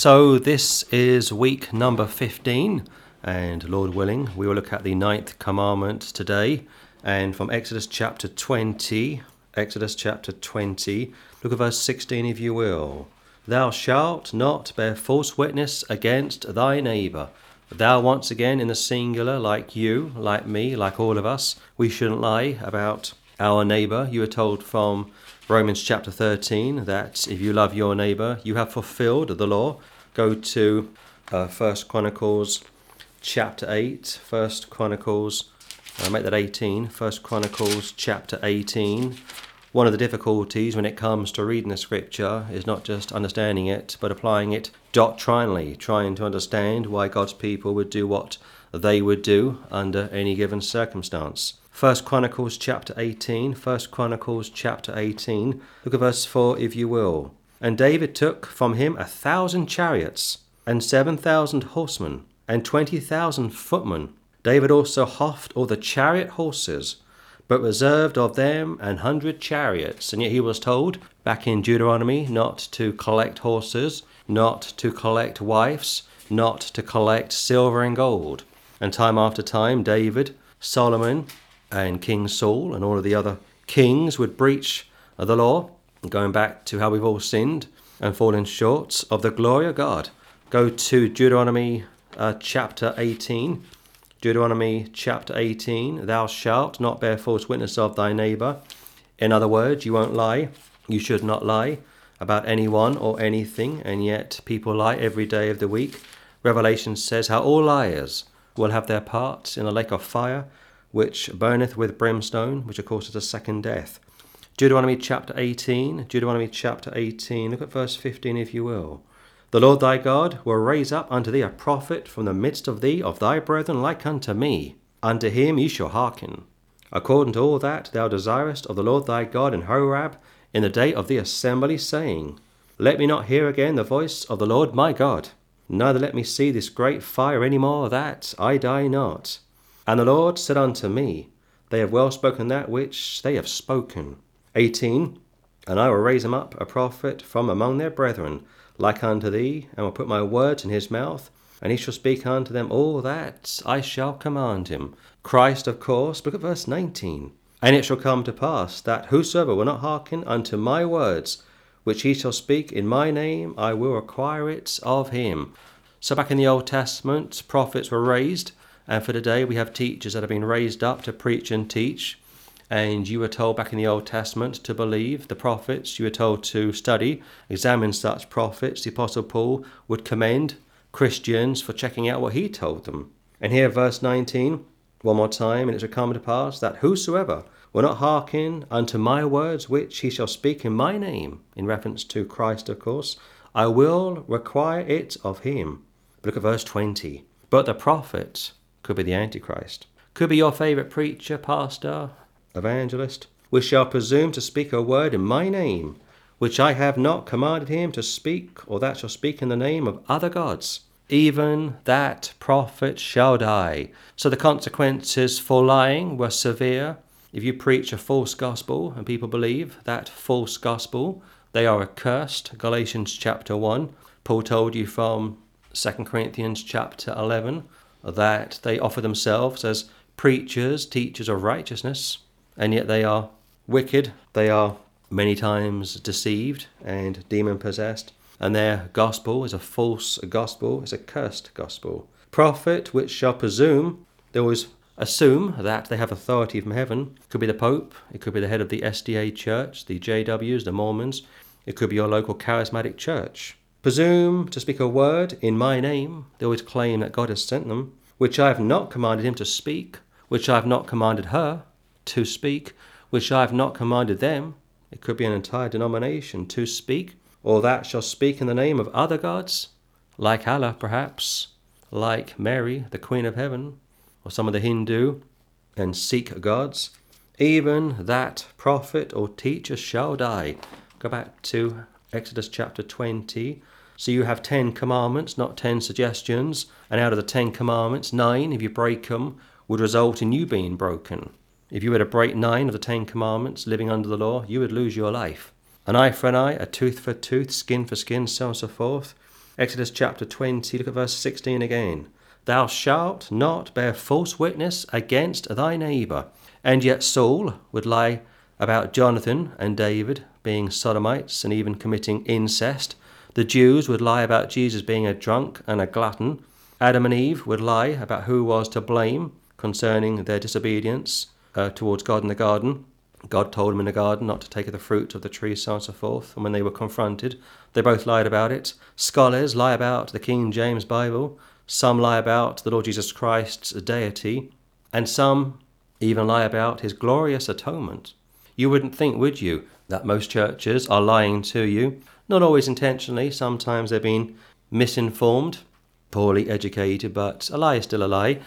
So, this is week number 15, and Lord willing, we will look at the ninth commandment today. And from Exodus chapter 20, Exodus chapter 20, look at verse 16 if you will. Thou shalt not bear false witness against thy neighbour. Thou, once again, in the singular, like you, like me, like all of us, we shouldn't lie about our neighbour. You are told from Romans chapter 13 that if you love your neighbour, you have fulfilled the law. Go to uh, First Chronicles chapter 8, First Chronicles, uh, make that 18, First Chronicles chapter 18. One of the difficulties when it comes to reading the scripture is not just understanding it, but applying it doctrinally, trying to understand why God's people would do what they would do under any given circumstance. First Chronicles chapter 18, First Chronicles chapter 18. Look at verse 4 if you will. And David took from him a thousand chariots, and seven thousand horsemen, and twenty thousand footmen. David also houghed all the chariot horses, but reserved of them an hundred chariots. And yet he was told back in Deuteronomy not to collect horses, not to collect wives, not to collect silver and gold. And time after time, David, Solomon, and King Saul and all of the other kings would breach the law, going back to how we've all sinned and fallen short of the glory of God. Go to Deuteronomy uh, chapter 18. Deuteronomy chapter 18 Thou shalt not bear false witness of thy neighbour. In other words, you won't lie. You should not lie about anyone or anything, and yet people lie every day of the week. Revelation says how all liars will have their part in the lake of fire which burneth with brimstone, which of course is a second death. Deuteronomy chapter 18, Deuteronomy chapter 18, look at verse 15 if you will. The Lord thy God will raise up unto thee a prophet from the midst of thee, of thy brethren, like unto me. Unto him ye shall hearken, according to all that thou desirest of the Lord thy God in Horeb, in the day of the assembly, saying, Let me not hear again the voice of the Lord my God, neither let me see this great fire any more, that I die not. And the Lord said unto me, They have well spoken that which they have spoken. 18. And I will raise him up a prophet from among their brethren, like unto thee, and will put my words in his mouth, and he shall speak unto them all that I shall command him. Christ, of course, look at verse 19. And it shall come to pass that whosoever will not hearken unto my words, which he shall speak in my name, I will require it of him. So back in the Old Testament, prophets were raised and for today, we have teachers that have been raised up to preach and teach. And you were told back in the Old Testament to believe the prophets. You were told to study, examine such prophets. The Apostle Paul would commend Christians for checking out what he told them. And here, verse 19, one more time, and it shall come to pass that whosoever will not hearken unto my words which he shall speak in my name, in reference to Christ, of course, I will require it of him. Look at verse 20. But the prophets could be the Antichrist, could be your favourite preacher, pastor, evangelist, which shall presume to speak a word in my name, which I have not commanded him to speak, or that shall speak in the name of other gods. Even that prophet shall die. So the consequences for lying were severe. If you preach a false gospel and people believe that false gospel, they are accursed. Galatians chapter 1. Paul told you from 2 Corinthians chapter 11 that they offer themselves as preachers, teachers of righteousness, and yet they are wicked. They are many times deceived and demon possessed, and their gospel is a false gospel, is a cursed gospel. Prophet which shall presume, they always assume that they have authority from heaven. It could be the Pope, it could be the head of the SDA church, the JWs, the Mormons, it could be your local charismatic church presume to speak a word in my name. They always claim that God has sent them, which I have not commanded him to speak, which I have not commanded her to speak, which I have not commanded them. It could be an entire denomination to speak, or that shall speak in the name of other gods, like Allah perhaps, like Mary, the Queen of Heaven, or some of the Hindu and Sikh gods. Even that prophet or teacher shall die. Go back to Exodus chapter 20. So you have 10 commandments, not 10 suggestions. And out of the 10 commandments, 9, if you break them, would result in you being broken. If you were to break 9 of the 10 commandments living under the law, you would lose your life. An eye for an eye, a tooth for tooth, skin for skin, so on and so forth. Exodus chapter 20, look at verse 16 again. Thou shalt not bear false witness against thy neighbour. And yet Saul would lie about Jonathan and David being sodomites and even committing incest. The Jews would lie about Jesus being a drunk and a glutton. Adam and Eve would lie about who was to blame concerning their disobedience uh, towards God in the garden. God told them in the garden not to take of the fruit of the tree, so on and so forth. And when they were confronted, they both lied about it. Scholars lie about the King James Bible. Some lie about the Lord Jesus Christ's deity. And some even lie about his glorious atonement. You wouldn't think, would you, that most churches are lying to you? Not always intentionally, sometimes they've been misinformed, poorly educated, but a lie is still a lie.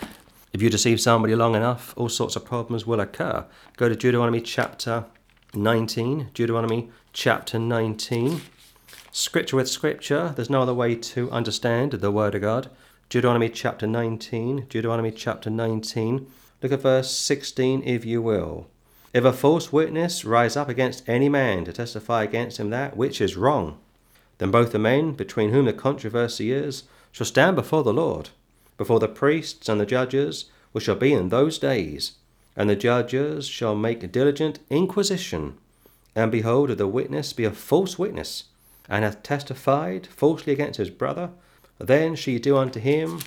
If you deceive somebody long enough, all sorts of problems will occur. Go to Deuteronomy chapter 19. Deuteronomy chapter 19. Scripture with scripture, there's no other way to understand the Word of God. Deuteronomy chapter 19. Deuteronomy chapter 19. Look at verse 16, if you will. If a false witness rise up against any man to testify against him that which is wrong, then both the men between whom the controversy is shall stand before the Lord before the priests and the judges, which shall be in those days. And the judges shall make diligent inquisition. And behold, if the witness be a false witness, and hath testified falsely against his brother, then shall ye do unto him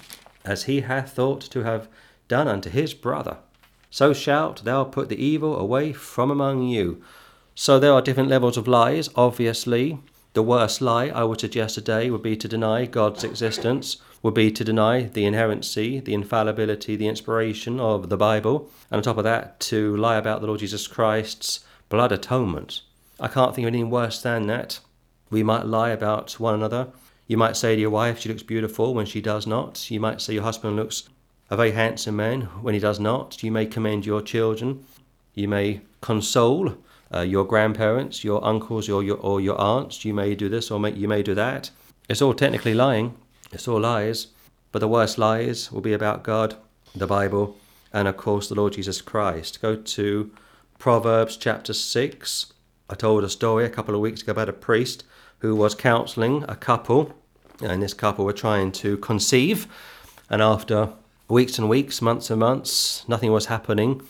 as he hath thought to have done unto his brother. So shalt thou put the evil away from among you. So there are different levels of lies, obviously. The worst lie I would suggest today would be to deny God's existence would be to deny the inerrancy, the infallibility, the inspiration of the Bible, and on top of that, to lie about the Lord Jesus Christ's blood atonement. I can't think of anything worse than that. We might lie about one another. You might say to your wife she looks beautiful when she does not. You might say your husband looks a very handsome man when he does not. You may commend your children. You may console uh, your grandparents, your uncles, or your, or your aunts. You may do this or may, you may do that. It's all technically lying. It's all lies, but the worst lies will be about God, the Bible, and of course the Lord Jesus Christ. Go to Proverbs chapter 6. I told a story a couple of weeks ago about a priest who was counseling a couple, and this couple were trying to conceive, and after weeks and weeks, months and months, nothing was happening.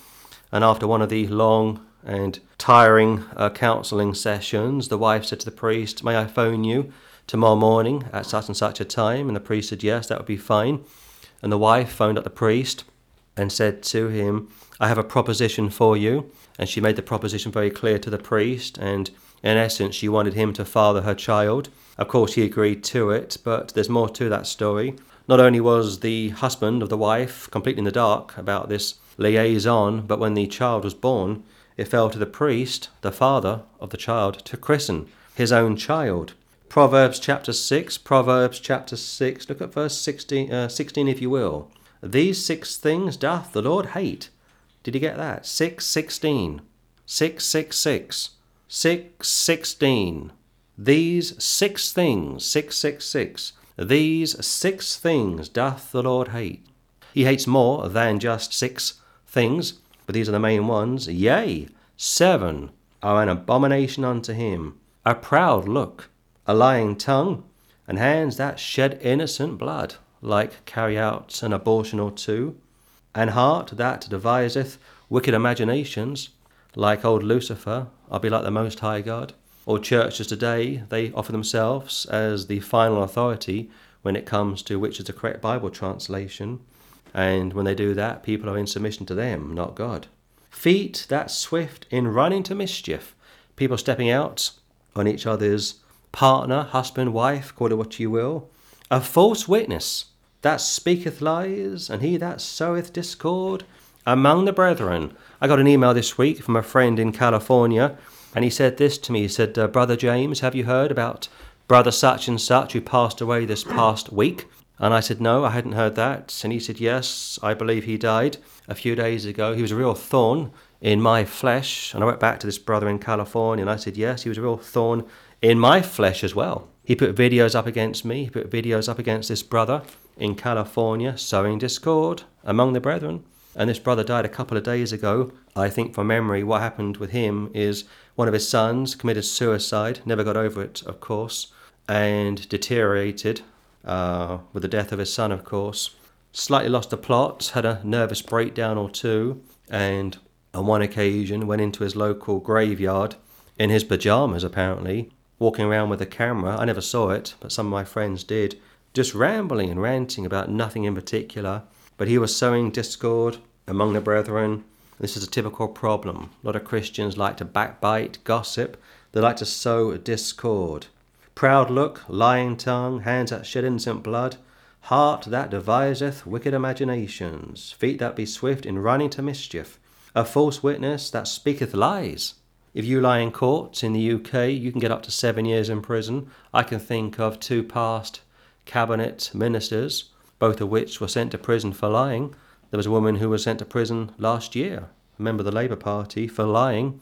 And after one of the long and tiring uh, counseling sessions, the wife said to the priest, May I phone you? tomorrow morning at such and such a time? And the priest said, Yes, that would be fine. And the wife phoned up the priest and said to him, I have a proposition for you. And she made the proposition very clear to the priest, and in essence, she wanted him to father her child. Of course, he agreed to it, but there's more to that story. Not only was the husband of the wife completely in the dark about this liaison, but when the child was born, it fell to the priest, the father of the child, to christen his own child. Proverbs chapter 6, Proverbs chapter 6, look at verse 16, uh, 16 if you will. These six things doth the Lord hate. Did you get that? 6, 16. 6, 6, 6. 6, 16. These six things, 6, 6, 6. These six things doth the Lord hate. He hates more than just six things, but these are the main ones. Yea, seven are an abomination unto him. A proud look a lying tongue, and hands that shed innocent blood, like carry out an abortion or two, and heart that deviseth wicked imaginations, like old Lucifer, I'll be like the Most High God. Or churches today, they offer themselves as the final authority when it comes to which is the correct Bible translation. And when they do that, people are in submission to them, not God. Feet that swift in running to mischief, people stepping out on each other's partner, husband, wife, call it what you will, a false witness that speaketh lies, and he that soweth discord among the brethren. I got an email this week from a friend in California, and he said this to me. He said, uh, Brother James, have you heard about brother such and such who passed away this past week? And I said, No, I hadn't heard that. And he said, Yes, I believe he died a few days ago. He was a real thorn in my flesh. And I went back to this brother in California and I said, Yes, he was a real thorn in my flesh as well. He put videos up against me, he put videos up against this brother in California, sowing discord among the brethren. And this brother died a couple of days ago. I think from memory, what happened with him is one of his sons committed suicide, never got over it, of course, and deteriorated uh, with the death of his son, of course. Slightly lost the plot, had a nervous breakdown or two, and on one occasion went into his local graveyard in his pajamas, apparently, walking around with a camera. I never saw it, but some of my friends did, just rambling and ranting about nothing in particular. But he was sowing discord among the brethren. This is a typical problem. A lot of Christians like to backbite, gossip, they like to sow discord. Proud look, lying tongue, hands that shed innocent blood, heart that deviseth wicked imaginations, feet that be swift in running to mischief, a false witness that speaketh lies. If you lie in court in the UK, you can get up to seven years in prison. I can think of two past cabinet ministers, both of which were sent to prison for lying. There was a woman who was sent to prison last year, a member of the Labour Party, for lying.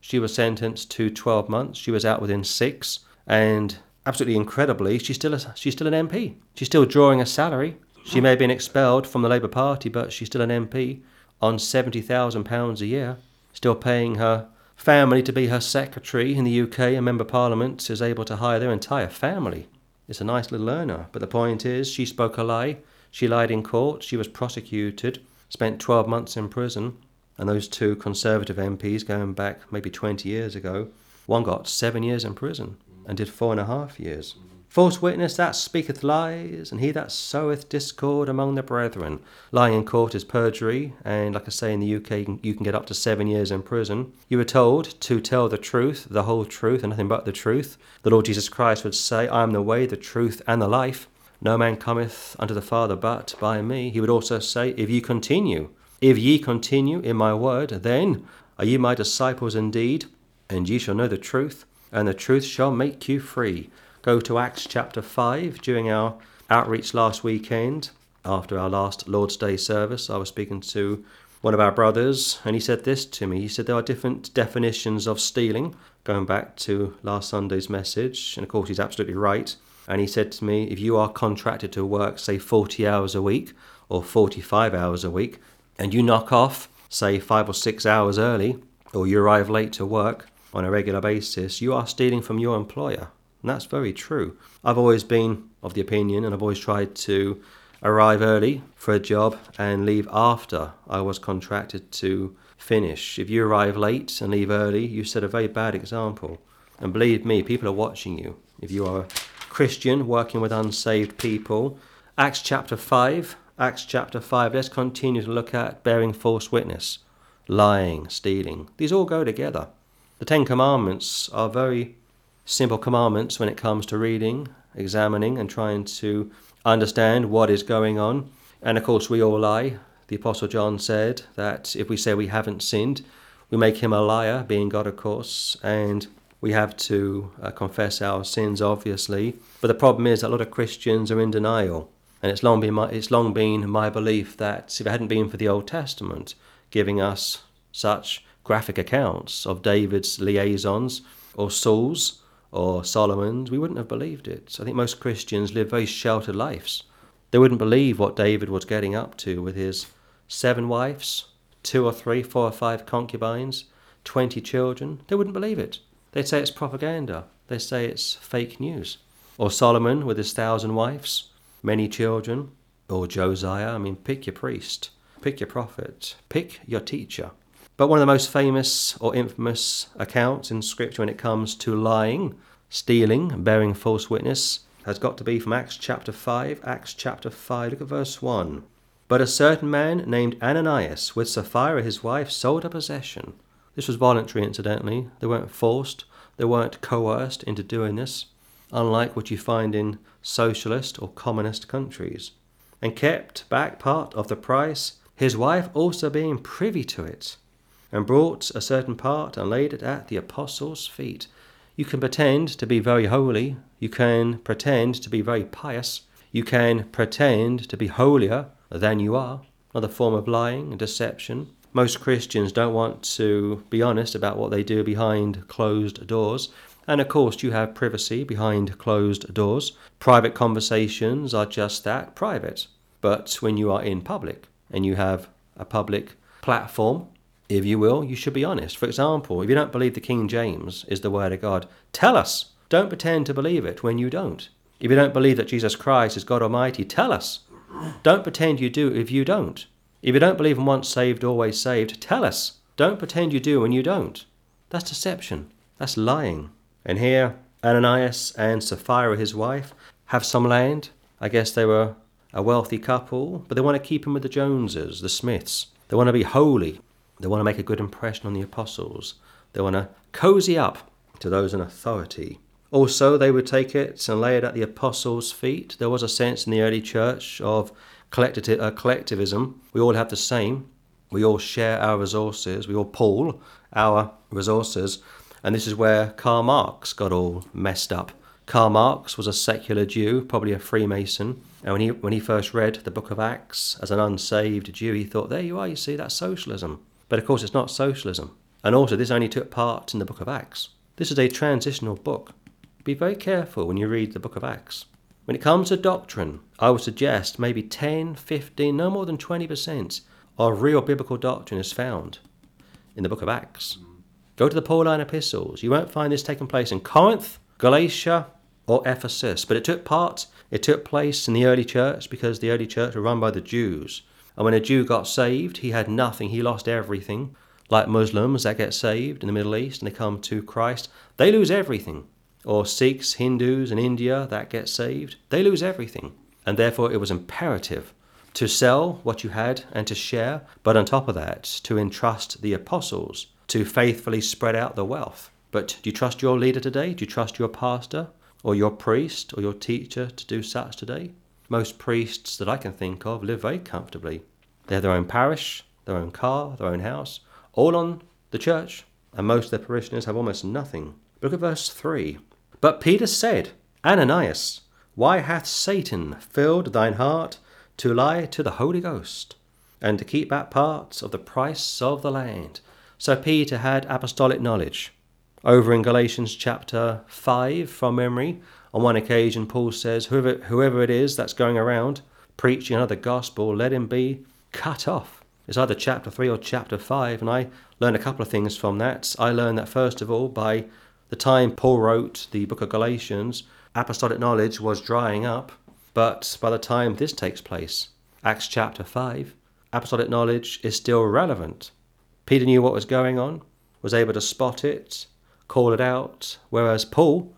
She was sentenced to 12 months. She was out within six and absolutely incredibly, she's still a, she's still an MP. She's still drawing a salary. She may have been expelled from the Labour Party, but she's still an MP on seventy thousand pounds a year, still paying her family to be her secretary in the UK. A member of Parliament is able to hire their entire family. It's a nice little earner. But the point is, she spoke a lie. She lied in court. She was prosecuted, spent 12 months in prison. And those two Conservative MPs, going back maybe 20 years ago, one got seven years in prison and did four and a half years. False witness that speaketh lies, and he that soweth discord among the brethren. Lying in court is perjury, and like I say, in the UK, you can, get up to seven years in prison. You were told to tell the truth, the whole truth, and nothing but the truth. The Lord Jesus Christ would say, I am the way, the truth, and the life. No man cometh unto the Father but by me. He would also say, If ye continue, if ye continue in my word, then are ye my disciples indeed, and ye shall know the truth, and the truth shall make you free. Go to Acts chapter 5 during our outreach last weekend. After our last Lord's Day service, I was speaking to one of our brothers, and he said this to me. He said there are different definitions of stealing, going back to last Sunday's message, and of course, he's absolutely right. And he said to me, if you are contracted to work, say, 40 hours a week or 45 hours a week, and you knock off, say, five or six hours early, or you arrive late to work, on a regular basis, you are stealing from your employer. And that's very true. I've always been of the opinion, and I've always tried to arrive early for a job and leave after I was contracted to finish. If you arrive late and leave early, you set a very bad example. And believe me, people are watching you. If you are a Christian working with unsaved people, Acts chapter 5, Acts chapter 5, let's continue to look at bearing false witness, lying, stealing. These all go together. The Ten Commandments are very simple commandments when it comes to reading, examining, and trying to understand what is going on. And of course, we all lie. The Apostle John said that if we say we haven't sinned, we make him a liar, being God, of course, and we have to uh, confess our sins, obviously. But the problem is that a lot of Christians are in denial. And it's long been my, it's long been my belief that if it hadn't been for the Old Testament giving us such graphic accounts of David's liaisons or Saul's or Solomon's, we wouldn't have believed it. I think most Christians live very sheltered lives. They wouldn't believe what David was getting up to with his seven wives, two or three, four or five concubines, 20 children. They wouldn't believe it. They'd say it's propaganda. They say it's fake news. Or Solomon with his thousand wives, many children. Or Josiah. I mean, pick your priest, pick your prophet, pick your teacher. But one of the most famous or infamous accounts in Scripture when it comes to lying, stealing, bearing false witness has got to be from Acts chapter 5. Acts chapter 5, look at verse 1. But a certain man named Ananias, with Sapphira his wife, sold a possession. This was voluntary, incidentally. They weren't forced, they weren't coerced into doing this, unlike what you find in socialist or communist countries, and kept back part of the price, his wife also being privy to it and brought a certain part and laid it at the apostles' feet. You can pretend to be very holy, you can pretend to be very pious, you can pretend to be holier than you are. Another form of lying and deception. Most Christians don't want to be honest about what they do behind closed doors. And of course, you have privacy behind closed doors. Private conversations are just that private. But when you are in public and you have a public platform if you will, you should be honest. For example, if you don't believe the King James is the Word of God, tell us. Don't pretend to believe it when you don't. If you don't believe that Jesus Christ is God Almighty, tell us. Don't pretend you do if you don't. If you don't believe in once saved, always saved, tell us. Don't pretend you do when you don't. That's deception. That's lying. And here, Ananias and Sapphira, his wife, have some land. I guess they were a wealthy couple, but they want to keep him with the Joneses, the Smiths. They want to be holy. They want to make a good impression on the apostles. They want to cozy up to those in authority. Also, they would take it and lay it at the apostles' feet. There was a sense in the early church of uh, collectivism. We all have the same. We all share our resources. We all pool our resources. And this is where Karl Marx got all messed up. Karl Marx was a secular Jew, probably a Freemason. And when he, when he first read the book of Acts as an unsaved Jew, he thought, there you are, you see, that's socialism. But of course, it's not socialism. And also, this only took part in the book of Acts. This is a transitional book. Be very careful when you read the book of Acts. When it comes to doctrine, I would suggest maybe 10, 15, no more than 20% of real biblical doctrine is found in the book of Acts. Go to the Pauline epistles. You won't find this taking place in Corinth, Galatia, or Ephesus, but it took part, it took place in the early church because the early church were run by the Jews. And when a Jew got saved, he had nothing, he lost everything. Like Muslims that get saved in the Middle East and they come to Christ, they lose everything. Or Sikhs, Hindus in India that get saved, they lose everything. And therefore it was imperative to sell what you had and to share, but on top of that, to entrust the apostles to faithfully spread out the wealth. But do you trust your leader today? Do you trust your pastor or your priest or your teacher to do such today? Most priests that I can think of live very comfortably. They have their own parish, their own car, their own house, all on the church, and most of their parishioners have almost nothing. Look at verse 3. But Peter said, Ananias, why hath Satan filled thine heart to lie to the Holy Ghost, and to keep back parts of the price of the land? So Peter had apostolic knowledge. Over in Galatians chapter 5, from memory, on one occasion, Paul says, whoever, whoever it is that's going around preaching another gospel, let him be cut off. It's either chapter 3 or chapter 5, and I learned a couple of things from that. I learned that, first of all, by the time Paul wrote the book of Galatians, apostolic knowledge was drying up. But by the time this takes place, Acts chapter 5, apostolic knowledge is still relevant. Peter knew what was going on, was able to spot it, call it out, whereas Paul,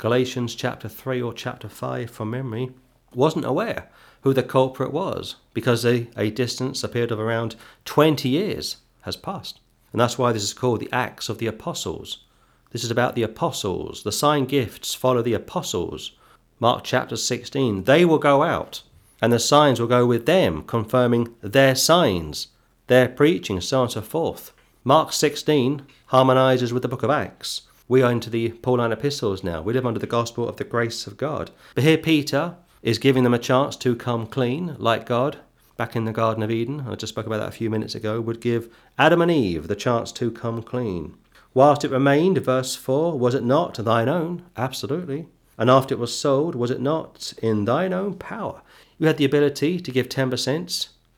Galatians chapter 3 or chapter 5 from memory, wasn't aware who the culprit was because a, a distance, a period of around 20 years has passed. And that's why this is called the Acts of the Apostles. This is about the apostles. The sign gifts follow the apostles. Mark chapter 16. They will go out, and the signs will go with them, confirming their signs, their preaching, so on and so forth. Mark 16 harmonizes with the book of Acts. We are into the Pauline epistles now. We live under the gospel of the grace of God. But here Peter is giving them a chance to come clean, like God, back in the Garden of Eden, I just spoke about that a few minutes ago, would give Adam and Eve the chance to come clean. Whilst it remained, verse 4, was it not thine own? Absolutely. And after it was sold, was it not in thine own power? You had the ability to give 10%,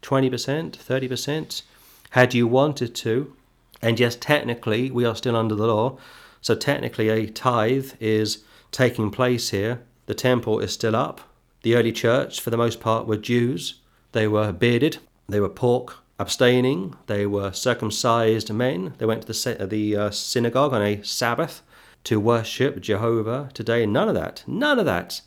20%, 30%, had you wanted to. And yes, technically, we are still under the law. So technically, a tithe is taking place here. The temple is still up. The early church, for the most part, were Jews. They were bearded. They were pork abstaining. They were circumcised men. They went to the, the uh, synagogue on a Sabbath to worship Jehovah. Today, none of that, none of that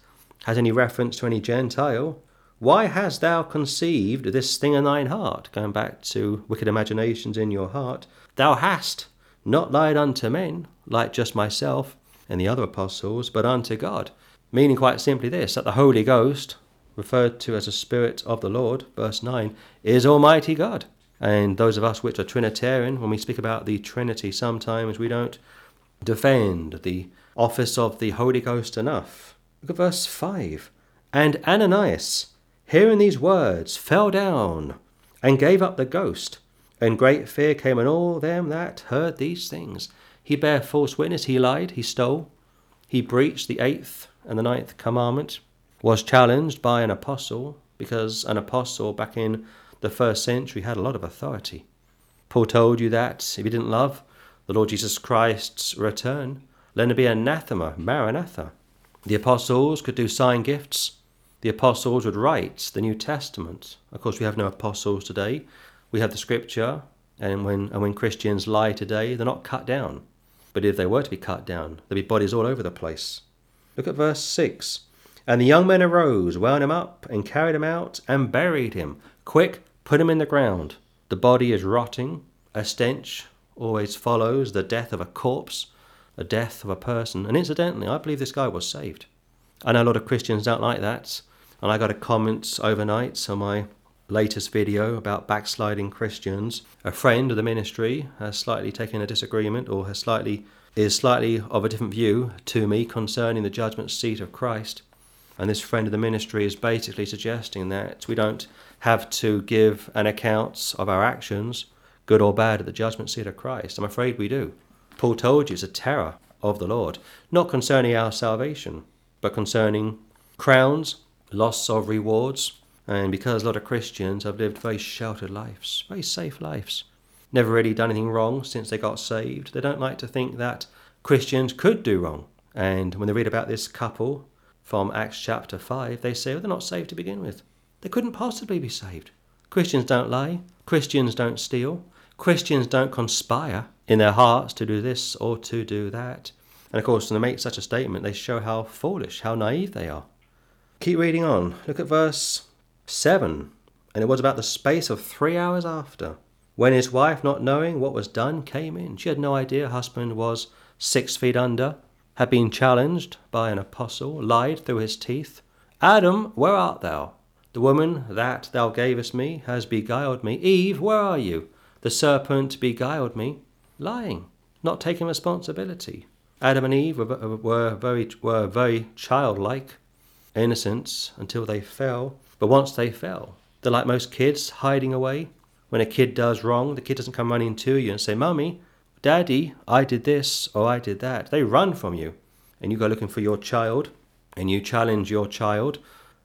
has any reference to any Gentile. Why hast thou conceived this thing in thine heart? Going back to wicked imaginations in your heart. Thou hast not lied unto men, like just myself and the other apostles, but unto God. Meaning quite simply this that the Holy Ghost, referred to as the Spirit of the Lord, verse 9, is Almighty God. And those of us which are Trinitarian, when we speak about the Trinity, sometimes we don't defend the office of the Holy Ghost enough. Look at verse 5. And Ananias, hearing these words, fell down and gave up the ghost. And great fear came on all them that heard these things. He bare false witness, he lied, he stole, he breached the eighth and the ninth commandment, was challenged by an apostle, because an apostle back in the first century had a lot of authority. Paul told you that if you didn't love the Lord Jesus Christ's return, then to be anathema, maranatha. The apostles could do sign gifts. The apostles would write the New Testament. Of course, we have no apostles today. We have the scripture, and when, and when Christians lie today, they're not cut down. But if they were to be cut down, there'd be bodies all over the place. Look at verse 6. And the young men arose, wound him up, and carried him out, and buried him. Quick, put him in the ground. The body is rotting. A stench always follows the death of a corpse, a death of a person. And incidentally, I believe this guy was saved. I know a lot of Christians don't like that. And I got a comment overnight on my latest video about backsliding Christians. A friend of the ministry has slightly taken a disagreement or has slightly is slightly of a different view to me concerning the judgment seat of Christ. And this friend of the ministry is basically suggesting that we don't have to give an account of our actions, good or bad, at the judgment seat of Christ. I'm afraid we do. Paul told you it's a terror of the Lord, not concerning our salvation, but concerning crowns, loss of rewards, and because a lot of Christians have lived very sheltered lives, very safe lives, never really done anything wrong since they got saved, they don't like to think that Christians could do wrong. And when they read about this couple from Acts chapter 5, they say, well, they're not saved to begin with. They couldn't possibly be saved. Christians don't lie. Christians don't steal. Christians don't conspire in their hearts to do this or to do that. And of course, when they make such a statement, they show how foolish, how naive they are. Keep reading on. Look at verse 7. And it was about the space of three hours after, when his wife, not knowing what was done, came in. She had no idea her husband was six feet under, had been challenged by an apostle, lied through his teeth. Adam, where art thou? The woman that thou gavest me has beguiled me. Eve, where are you? The serpent beguiled me. Lying, not taking responsibility. Adam and Eve were, were, very, were very childlike innocence until they fell. But once they fell, they're like most kids, hiding away. When a kid does wrong, the kid doesn't come running to you and say, Mummy, Daddy, I did this or I did that. They run from you. And you go looking for your child and you challenge your child,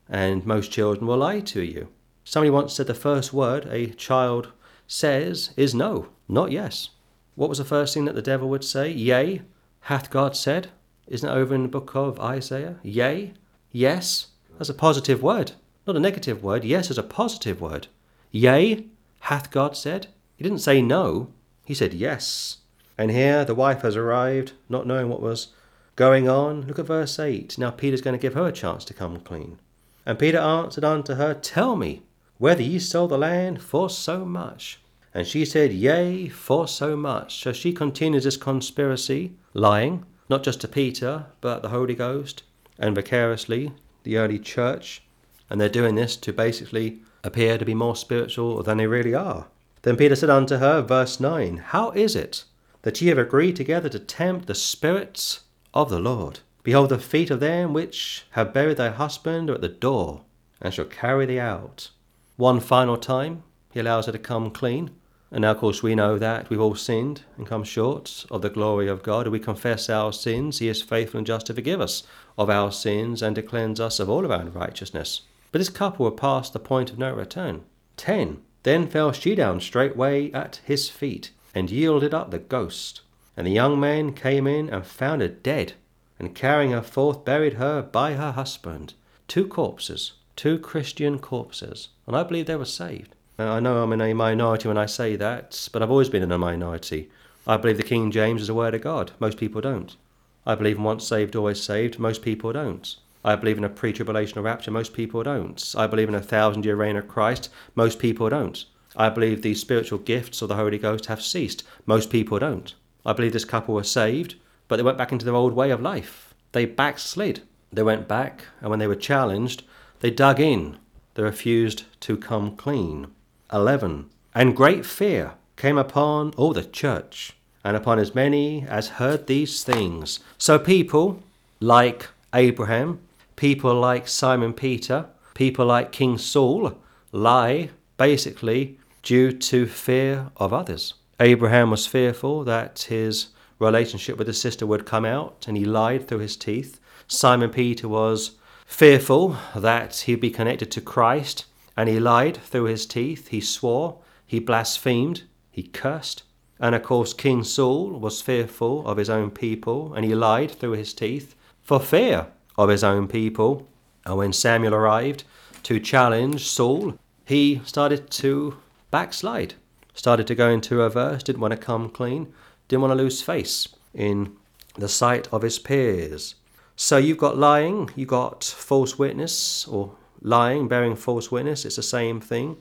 and most children will lie to you. Somebody once said the first word a child says is no, not yes. What was the first thing that the devil would say? Yea, hath God said? Isn't it over in the book of Isaiah? Yea, Yes, as a positive word, not a negative word. Yes, as a positive word. Yea, hath God said? He didn't say no, he said yes. And here the wife has arrived, not knowing what was going on. Look at verse 8. Now Peter's going to give her a chance to come clean. And Peter answered unto her, Tell me whether ye sold the land for so much. And she said, Yea, for so much. So she continues this conspiracy, lying, not just to Peter, but the Holy Ghost, and vicariously the early church, and they're doing this to basically appear to be more spiritual than they really are. Then Peter said unto her, verse 9, How is it that ye have agreed together to tempt the spirits of the Lord? Behold, the feet of them which have buried thy husband are at the door, and shall carry thee out. One final time, he allows her to come clean. And now, of course, we know that we've all sinned and come short of the glory of God. We confess our sins, He is faithful and just to forgive us of our sins and to cleanse us of all of our unrighteousness. But this couple were past the point of no return. 10. Then fell she down straightway at his feet, and yielded up the ghost. And the young men came in and found her dead, and carrying her forth buried her by her husband. Two corpses, two Christian corpses, and I believe they were saved. I know I'm in a minority when I say that, but I've always been in a minority. I believe the King James is a word of God. Most people don't. I believe once saved, always saved. Most people don't. I believe in a pre tribulational rapture. Most people don't. I believe in a thousand year reign of Christ. Most people don't. I believe the spiritual gifts of the Holy Ghost have ceased. Most people don't. I believe this couple were saved, but they went back into their old way of life. They backslid. They went back, and when they were challenged, they dug in. They refused to come clean. 11. And great fear came upon all the church, and upon as many as heard these things. So people like Abraham, people like Simon Peter, people like King Saul lie basically due to fear of others. Abraham was fearful that his relationship with his sister would come out, and he lied through his teeth. Simon Peter was fearful that he'd be connected to Christ, and he lied through his teeth, he swore, he blasphemed, he cursed. And of course, King Saul was fearful of his own people, and he lied through his teeth for fear of his own people. And when Samuel arrived to challenge Saul, he started to backslide, started to go into reverse, didn't want to come clean, didn't want to lose face in the sight of his peers. So you've got lying, you've got false witness, or lying, bearing false witness, it's the same thing.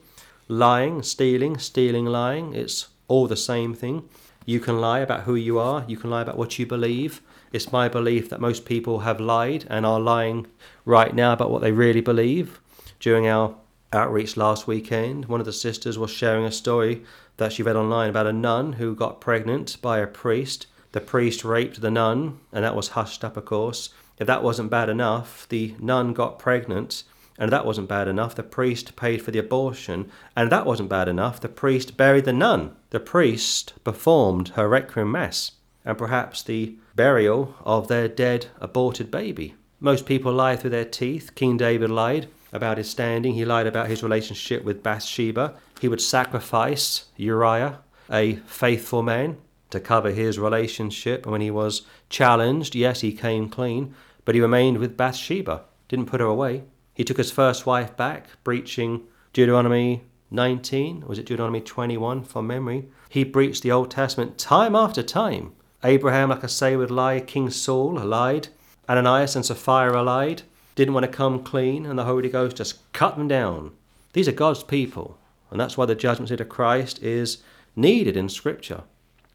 Lying, stealing, stealing, lying, it's all the same thing. You can lie about who you are, you can lie about what you believe. It's my belief that most people have lied and are lying right now about what they really believe. During our outreach last weekend, one of the sisters was sharing a story that she read online about a nun who got pregnant by a priest. The priest raped the nun, and that was hushed up, of course. If that wasn't bad enough, the nun got pregnant, and that wasn't bad enough. The priest paid for the abortion, and that wasn't bad enough. The priest buried the nun. The priest performed her requiem mass, and perhaps the burial of their dead aborted baby. Most people lie through their teeth. King David lied about his standing, he lied about his relationship with Bathsheba. He would sacrifice Uriah, a faithful man, to cover his relationship. And when he was challenged, yes, he came clean, but he remained with Bathsheba, didn't put her away. He took his first wife back, breaching Deuteronomy 19, was it Deuteronomy 21 from memory? He breached the Old Testament time after time. Abraham, like I say, would lie. King Saul lied. Ananias and Sapphira lied. Didn't want to come clean, and the Holy Ghost just cut them down. These are God's people, and that's why the judgment seat of Christ is needed in Scripture.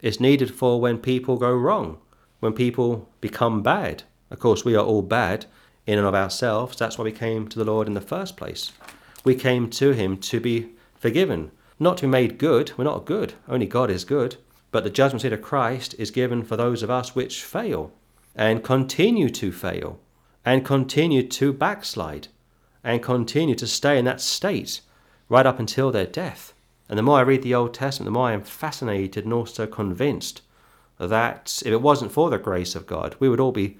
It's needed for when people go wrong, when people become bad. Of course, we are all bad, in and of ourselves. That's why we came to the Lord in the first place. We came to Him to be forgiven, not to be made good. We're not good, only God is good. But the judgment seat of Christ is given for those of us which fail and continue to fail and continue to backslide and continue to stay in that state right up until their death. And the more I read the Old Testament, the more I am fascinated and also convinced that if it wasn't for the grace of God, we would all be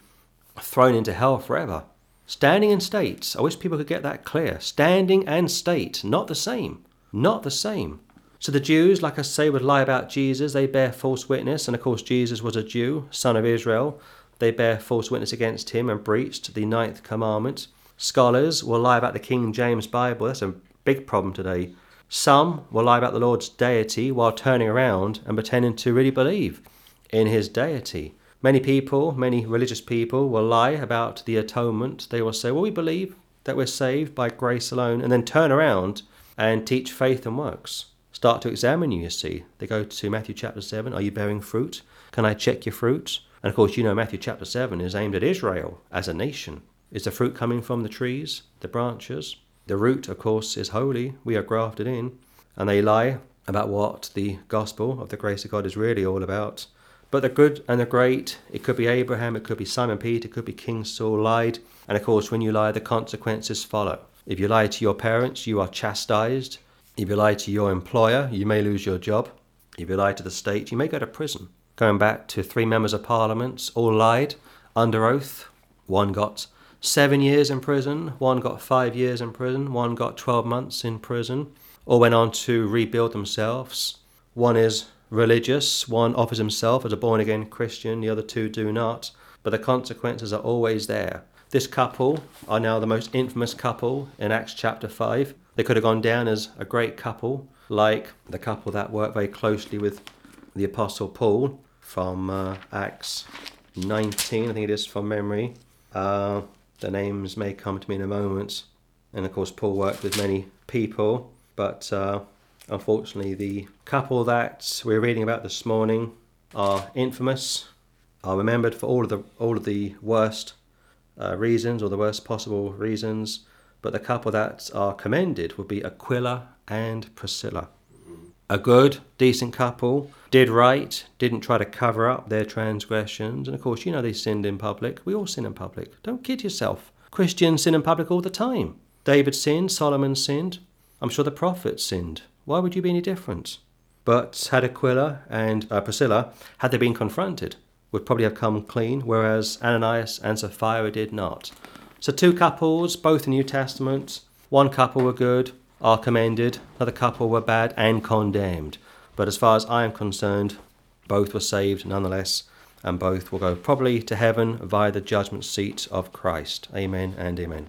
thrown into hell forever. Standing and state. I wish people could get that clear. Standing and state, not the same. Not the same. So the Jews, like I say, would lie about Jesus. They bear false witness. And of course, Jesus was a Jew, son of Israel. They bear false witness against him and breached the ninth commandment. Scholars will lie about the King James Bible. That's a big problem today. Some will lie about the Lord's deity while turning around and pretending to really believe in his deity. Many people, many religious people, will lie about the atonement. They will say, Well, we believe that we're saved by grace alone, and then turn around and teach faith and works. Start to examine you, you see. They go to Matthew chapter 7 Are you bearing fruit? Can I check your fruit? And of course, you know Matthew chapter 7 is aimed at Israel as a nation. Is the fruit coming from the trees, the branches? The root, of course, is holy. We are grafted in. And they lie about what the gospel of the grace of God is really all about. But the good and the great, it could be Abraham, it could be Simon Peter, it could be King Saul lied. And of course, when you lie, the consequences follow. If you lie to your parents, you are chastised. If you lie to your employer, you may lose your job. If you lie to the state, you may go to prison. Going back to three members of parliament, all lied under oath. One got seven years in prison, one got five years in prison, one got 12 months in prison. All went on to rebuild themselves. One is religious. One offers himself as a born again Christian, the other two do not. But the consequences are always there. This couple are now the most infamous couple in Acts chapter 5. They could have gone down as a great couple, like the couple that worked very closely with the Apostle Paul from uh, Acts 19, I think it is from memory. Uh, the names may come to me in a moment. And of course, Paul worked with many people, but uh, Unfortunately, the couple that we're reading about this morning are infamous, are remembered for all of the all of the worst uh, reasons or the worst possible reasons. But the couple that are commended would be Aquila and Priscilla. A good, decent couple, did right, didn't try to cover up their transgressions. And of course, you know they sinned in public. We all sin in public. Don't kid yourself. Christians sin in public all the time. David sinned, Solomon sinned. I'm sure the prophets sinned. Why would you be any different? But had Aquila and uh, Priscilla, had they been confronted, would probably have come clean, whereas Ananias and Sapphira did not. So, two couples, both in New Testament. One couple were good, are commended, another couple were bad and condemned. But as far as I am concerned, both were saved nonetheless. and both will go probably to heaven via the judgment seat of Christ. Amen and amen.